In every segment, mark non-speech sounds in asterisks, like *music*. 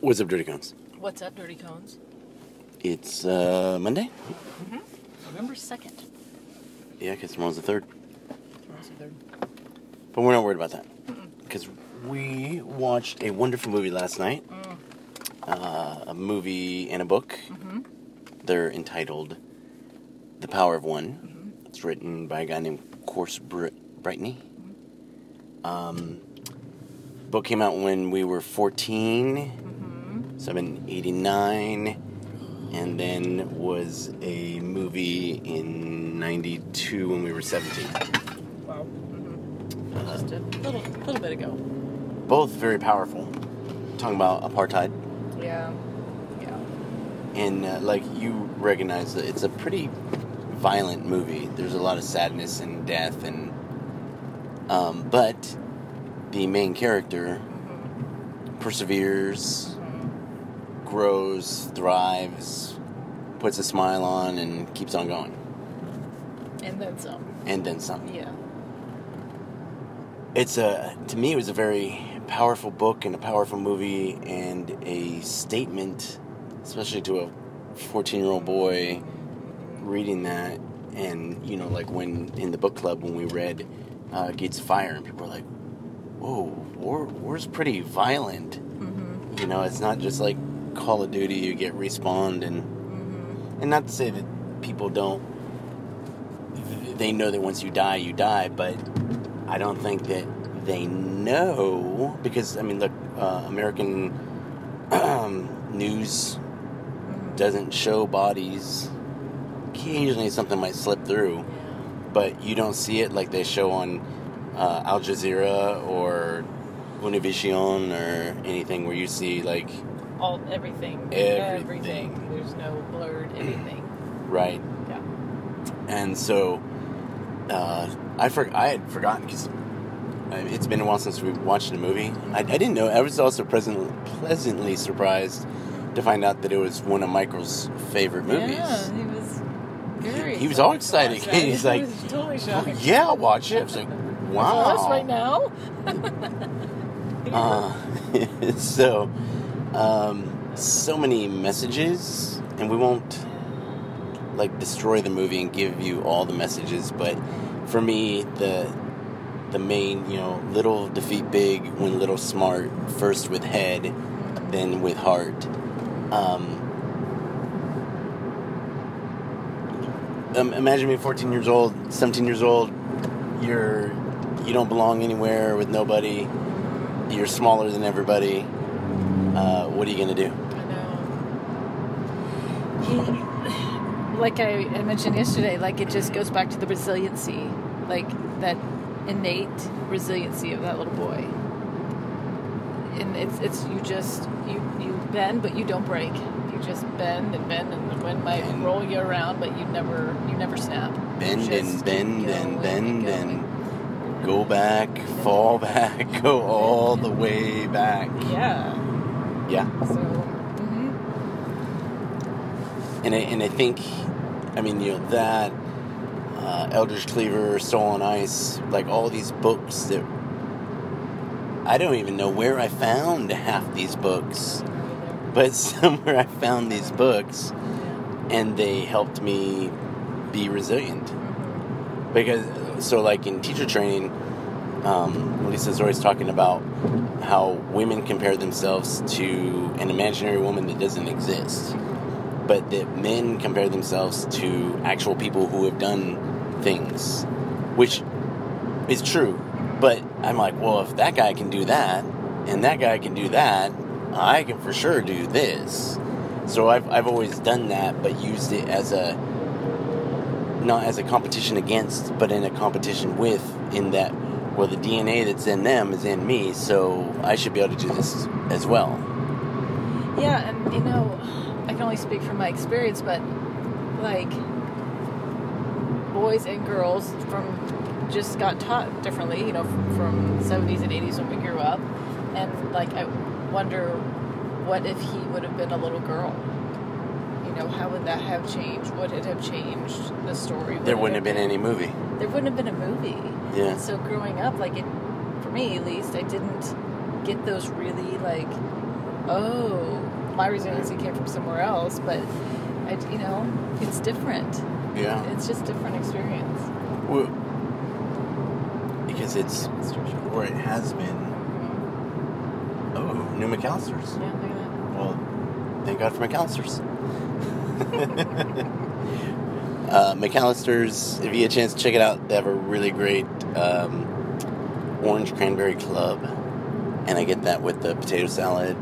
What's up, Dirty Cones? What's up, Dirty Cones? It's uh, Monday. November 2nd. Yeah, because tomorrow's the third. Tomorrow's the 3rd. But we're not worried about that because we watched a wonderful movie last night. Uh, a movie and a book. They're entitled "The Power of One." It's written by a guy named Course Br- Brightney. Um, book came out when we were 14, 789, and then was a movie in 92 when we were 17. Wow. Just a little, little bit ago. both very powerful. Talking about apartheid, Yeah. Yeah. and uh, like you recognize that it's a pretty violent movie. There's a lot of sadness and death, and um, but the main character perseveres, grows, thrives, puts a smile on, and keeps on going, And then some. and then some. Yeah. it's a to me it was a very powerful book and a powerful movie and a statement especially to a 14 year old boy reading that and you know like when in the book club when we read uh, gates of fire and people were like whoa war, war's pretty violent Mm-hmm. you know it's not just like call of duty you get respawned and Mm-hmm. and not to say that people don't they know that once you die you die but i don't think that they know because i mean look uh, american um, news doesn't show bodies occasionally something might slip through but you don't see it like they show on uh, al jazeera or univision or anything where you see like All everything. Everything. There's no blurred *clears throat* anything. right Yeah. and so uh, I for, I had forgotten because it's been a while since we watched the movie. I, I didn't know. I was also present, pleasantly surprised to find out that it was one of Michael's favorite movies. Yeah, he was very He was all excited. *laughs* He's like, *laughs* he was totally "Oh, shocked. yeah, I'll watch it. I was like, wow. Right now? *laughs* Uh, so, um, so many messages, and we won't like destroy the movie and give you all the messages. But for me, the the main, you know, little defeat big, when little smart. First with head, then with heart. Um, um, imagine being 14 years old, 17 years old. You're you don't belong anywhere with nobody. You're smaller than everybody. Uh, what are you gonna do? I know. He, like I, I mentioned yesterday, like it just goes back to the resiliency, like that innate resiliency of that little boy. And it's it's you just you you bend but you don't break. You just bend and bend and the wind might Bend. roll you around, but you never you never snap. Bend and bend going and bend going. and go back, fall *laughs* back, go all the way back. yeah. Yeah. So. hmm and I, and I think, I mean, you know, that uh, Eldridge Cleaver, Soul on Ice, like all these books that I don't even know where I found half these books, but *laughs* somewhere I found these books, and they helped me be resilient. Because so, like in teacher training, um, Lisa's always talking about how women compare themselves to an imaginary woman that doesn't exist but that men compare themselves to actual people who have done things, which is true. But I'm like, well, if that guy can do that, and that guy can do that, I can for sure do this. So I've, I've always done that, but used it as a not as a competition against, but in a competition with. In that, well, the DNA that's in them is in me, so I should be able to do this as well. Yeah, and you know, I can only speak from my experience, but like boys and girls from just got taught differently, you know, from, from 70s and 80s when we grew up. And like, I wonder what if he would have been a little girl? Know, how would that have changed? Would it have changed the story? Would There wouldn't have been any movie. There wouldn't have been a movie. Yeah. And so growing up, like it, for me at least, I didn't get those really like oh, my resiliency came from somewhere else, but I, you know, it's different. Yeah. It's just different experience. Well, because it's where it has been. Mhm. Oh, new McAlister's. Yeah, look at Well, thank God for McAlister's. *laughs* uh, McAlister's, if you get a chance to check it out, they have a really great um, orange cranberry club, and I get that with the potato salad,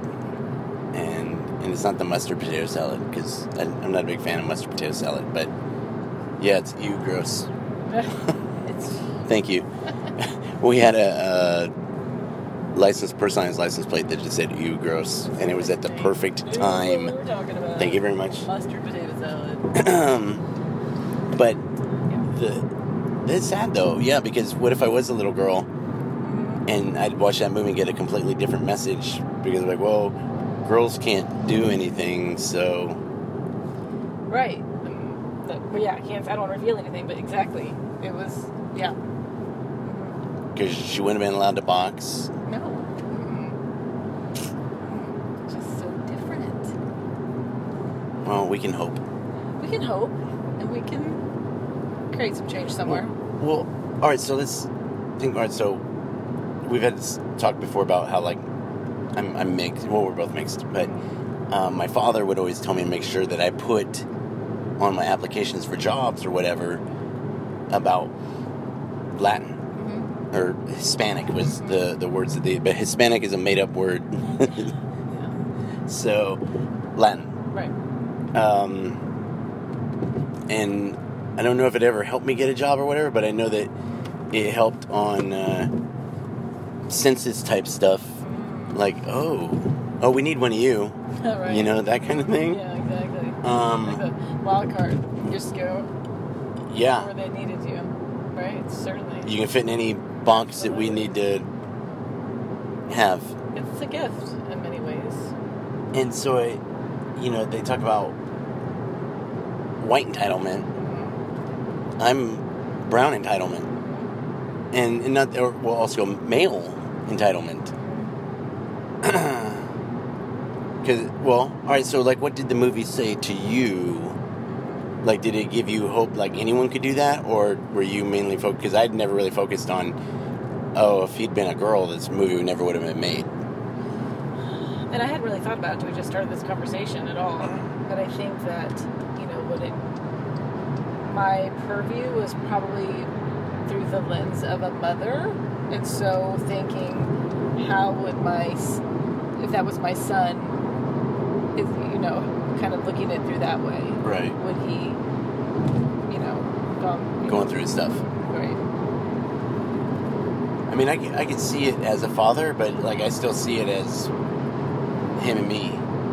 and and it's not the mustard potato salad because I'm not a big fan of mustard potato salad, but yeah, it's you gross. *laughs* Thank you. *laughs* we had a, a license, personalized license plate that just said "ew gross," and it was at the perfect time. we're talking about. Thank you very much. *clears throat* Mustard potato salad. *clears throat* but the it's sad though, yeah, because what if I was a little girl and I'd watch that movie and get a completely different message because like, well, girls can't do anything, so Right. Um, but, but yeah, I can't. I don't reveal anything, but exactly, it was. Yeah. Because she wouldn't have been allowed to box. No. Just so different. Well, we can hope. We can hope, and we can create some change somewhere. Well, all right. So let's think. All right. So we've had this talk before about how like I'm, I'm mixed. Well, we're both mixed, but um, my father would always tell me to make sure that I put on my applications for jobs or whatever about Latin Mm-hmm. Or Hispanic was the the words that they. But Hispanic is a made up word, Yeah. *laughs* so Latin. Right. Um, and I don't know if it ever helped me get a job or whatever, but I know that it helped on uh, census type stuff. Like, oh, oh, we need one of you. *laughs* Right. You know that kind of thing. Yeah, exactly. like Um, the wild card. You just go yeah, where they needed you. Right. Certainly. you can fit in any box that we need to have. It's a gift in many ways. And so, it, you know, they talk about white entitlement. Mhm. I'm brown entitlement, and, and not or well also male entitlement. *clears throat* Because well, all right. So like, what did the movie say to you? Like, did it give you hope? Like anyone could do that, or were you mainly focused? Because I'd never really focused on. Oh, if he'd been a girl, this movie never would have been made. And I hadn't really thought about it until we just started this conversation at all. But I think that, you know, what it. My purview was probably through the lens of a mother. And so thinking, how would my. If that was my son, if, you know, kind of looking at it through that way. Right. Would he, you know, gone. Going through his stuff. Right. I mean, I, I could see it as a father, but like I still see it as him and me.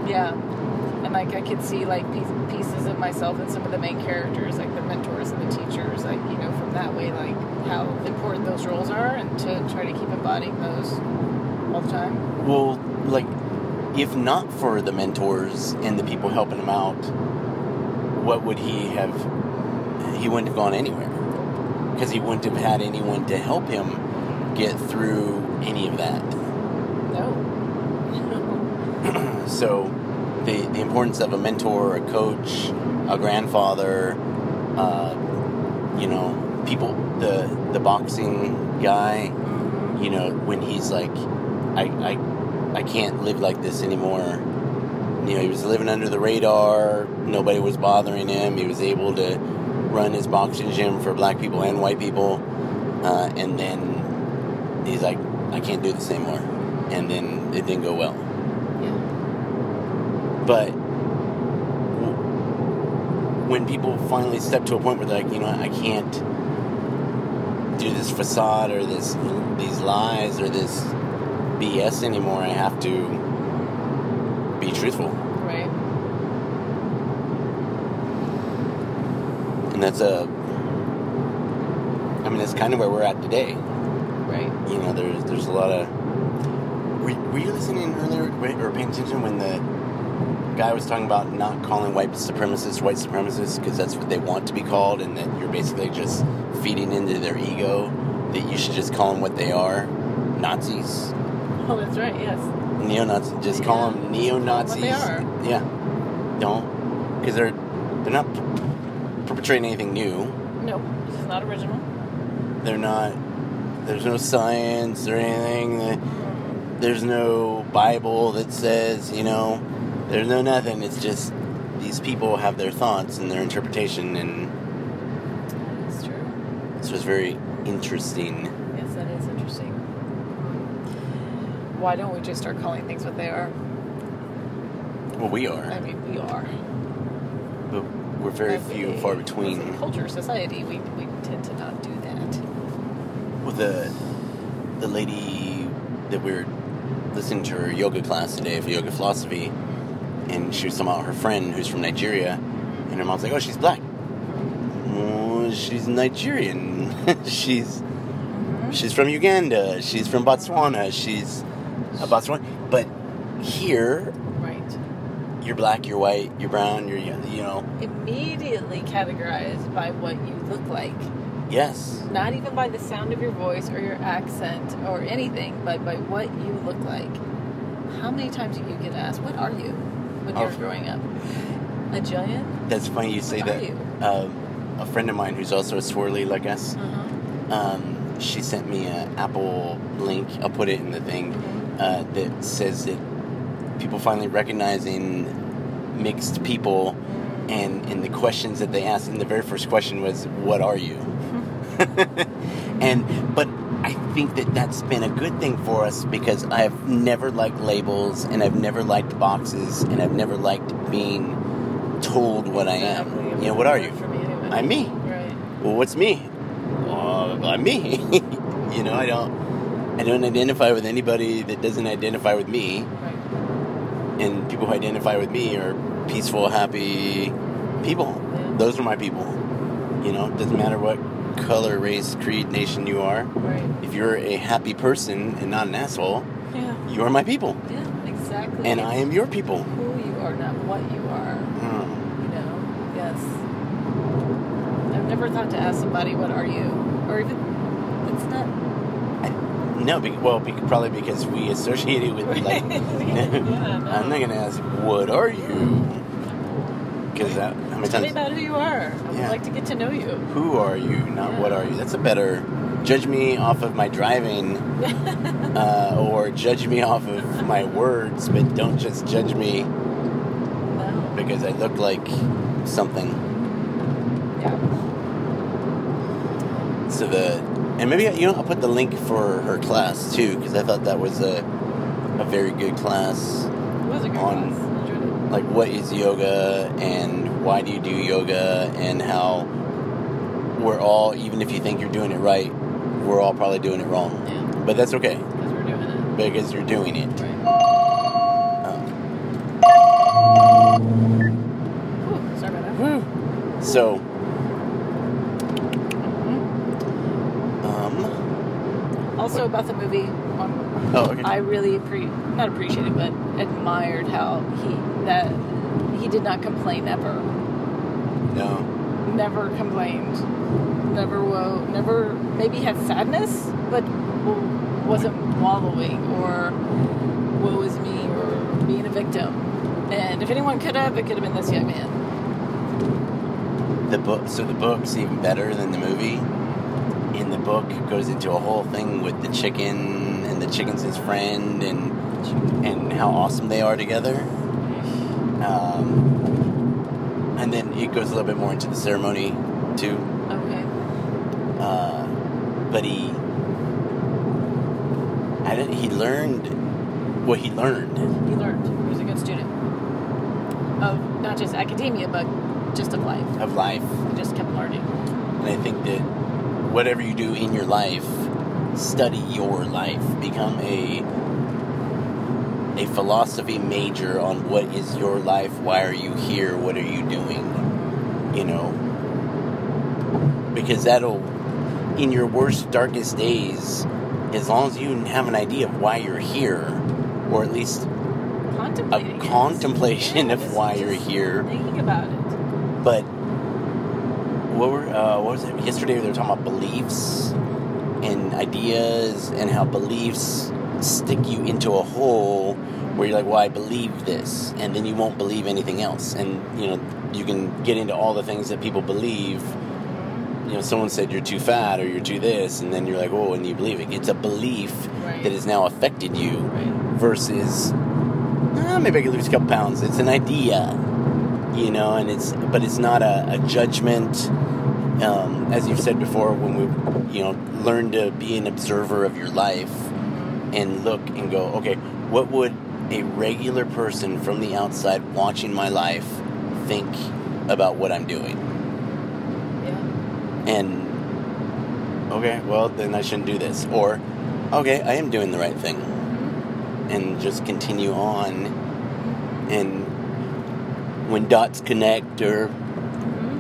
Yeah. And like I could see like pieces of myself in some of the main characters, like the mentors and the teachers, like, you know, from that way, like how important those roles are and to try to keep embodying those all the time. Well, like, if not for the mentors and the people helping him out, what would he have? He wouldn't have gone anywhere because he wouldn't have had anyone to help him get through any of that. No. *clears throat* so, the the importance of a mentor, a coach, a grandfather, uh, you know, people, the the boxing guy, you know, when he's like, I, I, I can't live like this anymore. You know, he was living under the radar. Nobody was bothering him. He was able to run his boxing gym for black people and white people. Uh, and then he's like, I can't do this anymore. And then it didn't go well. Yeah. But when people finally step to a point where they're like, you know, I can't do this facade or this these lies or this BS anymore. I have to be truthful, Right. and that's a. I mean, that's kind of where we're at today. Right. You know, there's there's a lot of. Were, were you listening earlier or paying attention when the guy was talking about not calling white supremacists white supremacists because that's what they want to be called, and that you're basically just feeding into their ego that you should just call them what they are, Nazis. Oh, that's right. Yes. Neo-Nazis. Just call them neo-Nazis. What they are. Yeah. Don't, because they're they're not perpetrating anything new. No, this is not original. They're not. There's no science or anything. Mm. There's no Bible that says you know. There's no nothing. It's just these people have their thoughts and their interpretation, and It's true. this was very interesting. Yes, that is interesting. Why don't we just start calling things what they are? Well, we are, I mean, we are. but we're very As few a- and far between. culture, society, we, we tend to not do that. Well, the the lady that we were listening to her yoga class today for yoga philosophy, and she was talking about her friend who's from Nigeria, and her mom's like, "Oh, she's black." She's Nigerian. *laughs* she's mm-hmm. she's from Uganda. She's from Botswana. She's a Botswana. But here, Right. you're black, you're white, you're brown, you're you know. Immediately categorized by what you look like. Yes, Not even by the sound of your voice or your accent or anything, but by what you look like. How many times do you get asked, What are you? when you're Oh. growing up? A giant? that's funny you say What that. Um, a friend of mine who's also a swirly like us. Uh-huh. um, she sent me an Apple link. I'll put it in the thing uh, that says that people finally recognizing mixed people, and and the questions that they asked. And the very first question was, "What are you?" *laughs* and but I think that that's been a good thing for us because I've never liked labels, and I've never liked boxes, and I've never liked being told what I Exactly. am. You know, what are you? For me, anyway. I'm me. Right. Well, what's me? Uh, I'm me. *laughs* you know, I don't. I don't identify with anybody that doesn't identify with me, Right. and people who identify with me are peaceful, happy people. Yeah. Those are my people. You know, it doesn't matter what color, race, creed, nation you are. Right. If you're a happy person and not an asshole, Yeah. you are my people, Yeah, exactly. and I am your people. Who you are, not what you are. Hmm. You know? Yes. I've never thought to ask somebody, what are you? Or even. No, be, well, be, probably because we associate it with like. Yeah. *laughs* *laughs* I'm not gonna ask, "What are you?" Because that how many Tell me about who you are. I would like to get to know you. Who are you? Not Yeah. what are you. That's a better. Judge me off of my driving, *laughs* uh, or judge me off of my words, but don't just judge me No. because I look like something. Yeah. So the and maybe you know I'll put the link for her class too because I thought that was a a very good class. It was a good On- class. I enjoyed it. Like what is yoga and why do you do yoga and how we're all even if you think you're doing it right, we're all probably doing it wrong. Yeah. But that's okay Because we're doing it. because you're doing it. Right. Um, Ooh, sorry about that. woo. So Mhm. um Also about the movie, oh okay. I really appre- not appreciated, but admired how he that he did not complain ever. no. Never complained. Never woe. Never maybe had sadness, but wasn't wallowing or woe is me or being a victim. And if anyone could have, it could have been this young man. The book so the book's even better than the movie. In the book goes into a whole thing with the chicken and the chicken's his friend and and how awesome they are together. Um, and then it goes a little bit more into the ceremony too. Okay. Uh, but he, I didn't. He learned what he learned. He learned. He was a good student of not just academia, but just of life. of life, He just kept learning. and I think that whatever you do in your life, study your life. Become a a philosophy major on what is your life. Why are you here? What are you doing? You know, because that'll in your worst, darkest days, as long as you have an idea of why you're here, or at least a contemplation Yeah, of why you're here. Thinking about it. But what were uh, what was it? Yesterday they were talking about beliefs and ideas and how beliefs stick you into a hole where you're like, well, I believe this, and then you won't believe anything else, and you know you can get into all the things that people believe. You know, someone said you're too fat or you're too this, and then you're like, oh, and you believe it. It's a belief Right. that has now affected you Right. versus "Ah, maybe I could lose a couple pounds. It's an idea, you know, and it's but it's not a, a judgment. Um, as you've said before, when we, you know, learn to be an observer of your life and look and go, okay, what would a regular person from the outside watching my life think about what I'm doing? Yeah. And okay, well then I shouldn't do this, or okay, I am doing the right thing, and just continue on. And when dots connect, or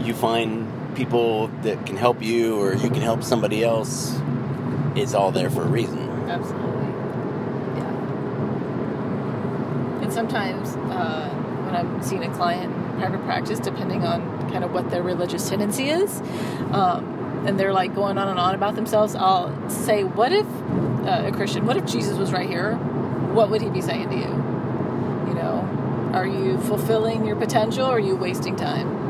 you find people that can help you, or you can help somebody else, it's all there for a reason. Absolutely. Yeah. And sometimes uh, when I'm seeing a client in private practice, depending on kind of what their religious tendency is, um, and they're like going on and on about themselves, I'll say, What if, uh, a Christian, what if Jesus was right here? What would he be saying to you? You know, are you fulfilling your potential or are you wasting time?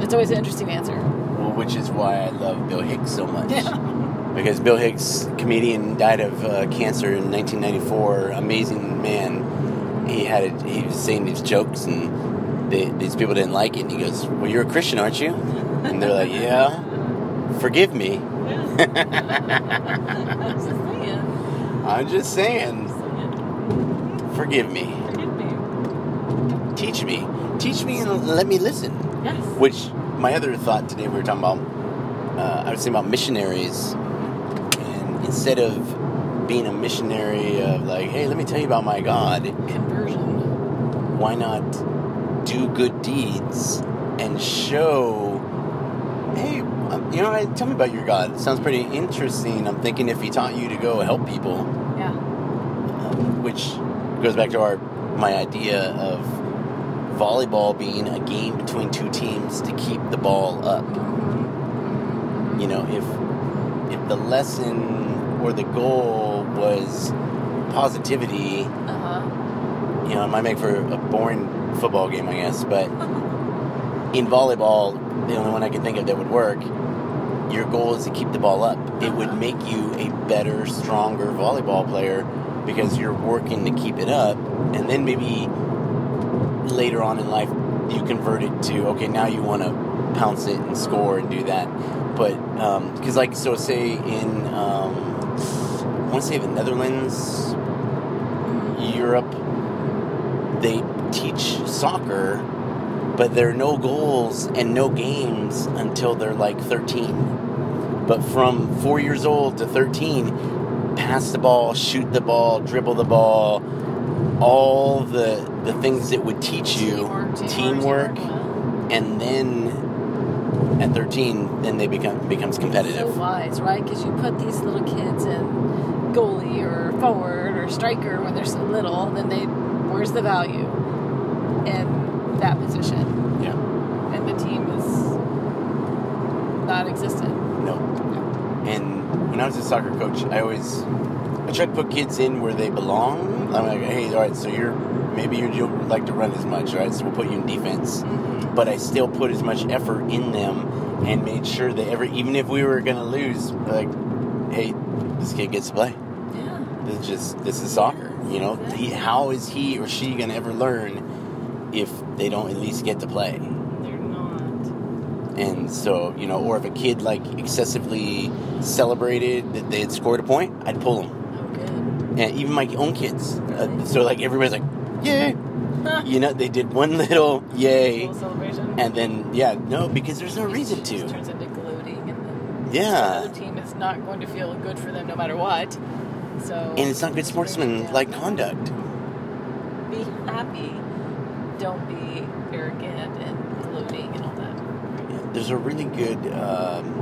It's always an interesting answer. Well, which is why I love Bill Hicks so much. Yeah. *laughs* Because Bill Hicks, comedian, died of uh, cancer in 1994. Amazing man. He had it, he was saying these jokes, and they, these people didn't like it. And he goes, "Well, you're a Christian, aren't you?" And they're like, "Yeah." Forgive me. *laughs* I'm just. I'm just saying. Forgive me. Teach me. Teach me and let me listen. Yes. Which my other thought today we were talking about. Uh, I was thinking about missionaries, and instead of being a missionary of like, hey, let me tell you about my God, Conversion. why not do good deeds and show? Hey, um, you know, I- tell me about your God. It sounds pretty interesting. I'm thinking if He taught you to go help people, Yeah. um, which goes back to our my idea of volleyball being a game between two teams to keep the ball up. You know, if if the lesson or the goal was positivity, Uh huh. you know, it might make for a boring football game, I guess. But *laughs* in volleyball, the only one I can think of that would work, your goal is to keep the ball up. It would make you a better, stronger volleyball player because you're working to keep it up, and then maybe later on in life you convert it to okay, now you want to pounce it and score and do that. But because, like, so say in um, I want to say the Netherlands, Europe, they teach soccer, but there are no goals and no games until they're like 13. But from four years old to 13, pass the ball, shoot the ball, dribble the ball, all the the things that would teach you Teamwork. teamwork, teamwork. and then at 13, then they become becomes competitive So wise, right? Because you put these little kids in goalie or forward or striker when they're so little, then they, where's the value in that position? Yeah, And the team is non-existent. no. And when I was a soccer coach, I always try to put kids in where they belong. I'm like, hey, all right, so you're maybe you don't like to run as much, all right? So we'll put you in defense. Mm-hmm. But I still put as much effort in them and made sure that every even if we were gonna lose, like, hey, this kid gets to play. Yeah. This is just this is soccer. You know, he, how is he or she gonna ever learn if they don't at least get to play? They're not. And so, you know, or if a kid like excessively celebrated that they had scored a point, I'd pull them. And even my own kids. Uh, so like everybody's like, yay! You know, they did one *laughs* little yay, celebration. and then yeah, no, because there's no reason It to. turns into gloating, and then Yeah, the other team is not going to feel good for them no matter what. So and it's not good sportsman like conduct. Be happy. Don't be arrogant and gloating and all that. There's a really good um,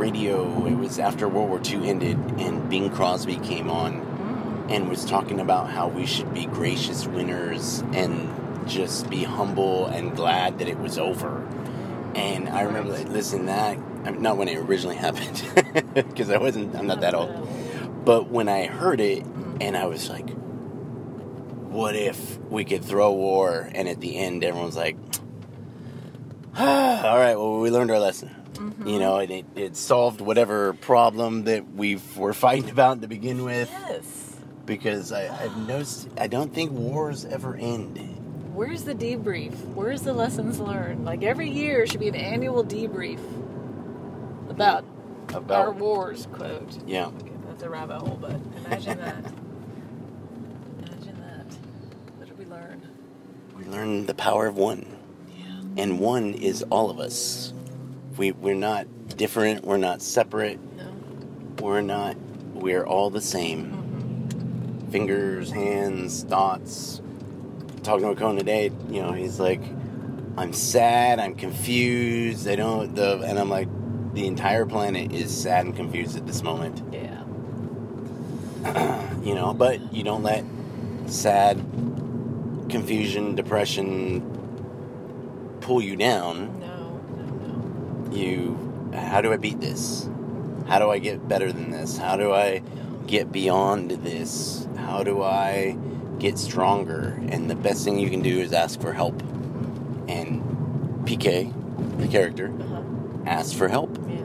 radio. It was after World War II ended, and Bing Crosby came on mm. and was talking about how we should be gracious winners and just be humble and glad that it was over. And I remember Right. listening to that, I mean, not when it originally *laughs* happened, because I wasn't, I'm not that old. But when I heard it, mm. and I was like, what if we could throw war? And at the end, everyone's like, *sighs* ah, all right, well, we learned our lesson. You know, and it, it solved whatever problem that we were fighting *laughs* about to begin with. Yes. Because I, I've noticed, I don't think wars ever end. Where's the debrief? Where's the lessons learned? Like every year should be an annual debrief about, About our wars. Quote. yeah, Okay, that's a rabbit hole, but imagine that. *laughs* Imagine that. What did we learn? we learned the power of one, Yeah. and one is all of us. We we're not different. We're not separate. No. We're not. We're all the same. Mm-hmm. Fingers, hands, thoughts. Talking to Cohen today, you know, he's like, "I'm sad. I'm confused. I don't." The and I'm like, the entire planet is sad and confused at this moment. Yeah. *clears throat* You know, but you don't let sad, confusion, depression pull you down. You, how do I beat this? How do I get better than this? How do I get beyond this? How do I get stronger? And the best thing you can do is ask for help. And Peekay, the character, Uh-huh. asked for help. Yeah.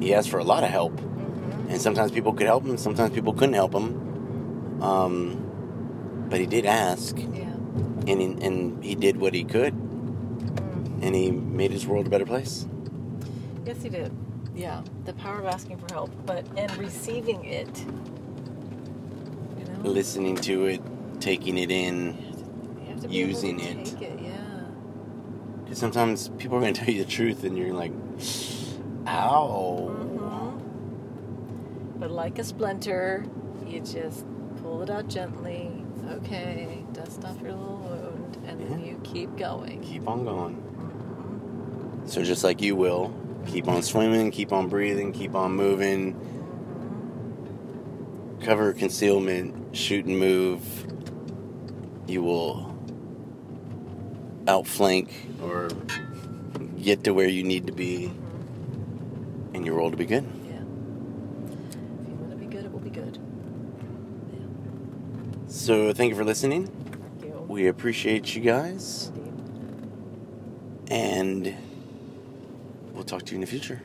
He asked for a lot of help. Mm-hmm. And sometimes people could help him, sometimes people couldn't help him. Um, but he did ask, Yeah. and he, and he did what he could, Mm. and he made his world a better place. Yes, he did. Yeah. The power of asking for help, but and receiving it. You know. Listening to it, taking it in, You have to be able to using it. it. Yeah. Because sometimes people are going *laughs* to tell you the truth, and you're like, ow. Mhm. But like a splinter, you just pull it out gently. Okay, dust off your little wound, and then you keep going. Keep on going. Mhm. So just like you will, keep on swimming, keep on breathing, keep on moving. Cover concealment, shoot and move. You will outflank or get to where you need to be, and your world will be good. Yeah. If you want to be good, it will be good. Yeah. So thank you for listening. Thank you. We appreciate you guys, and talk to you in the future.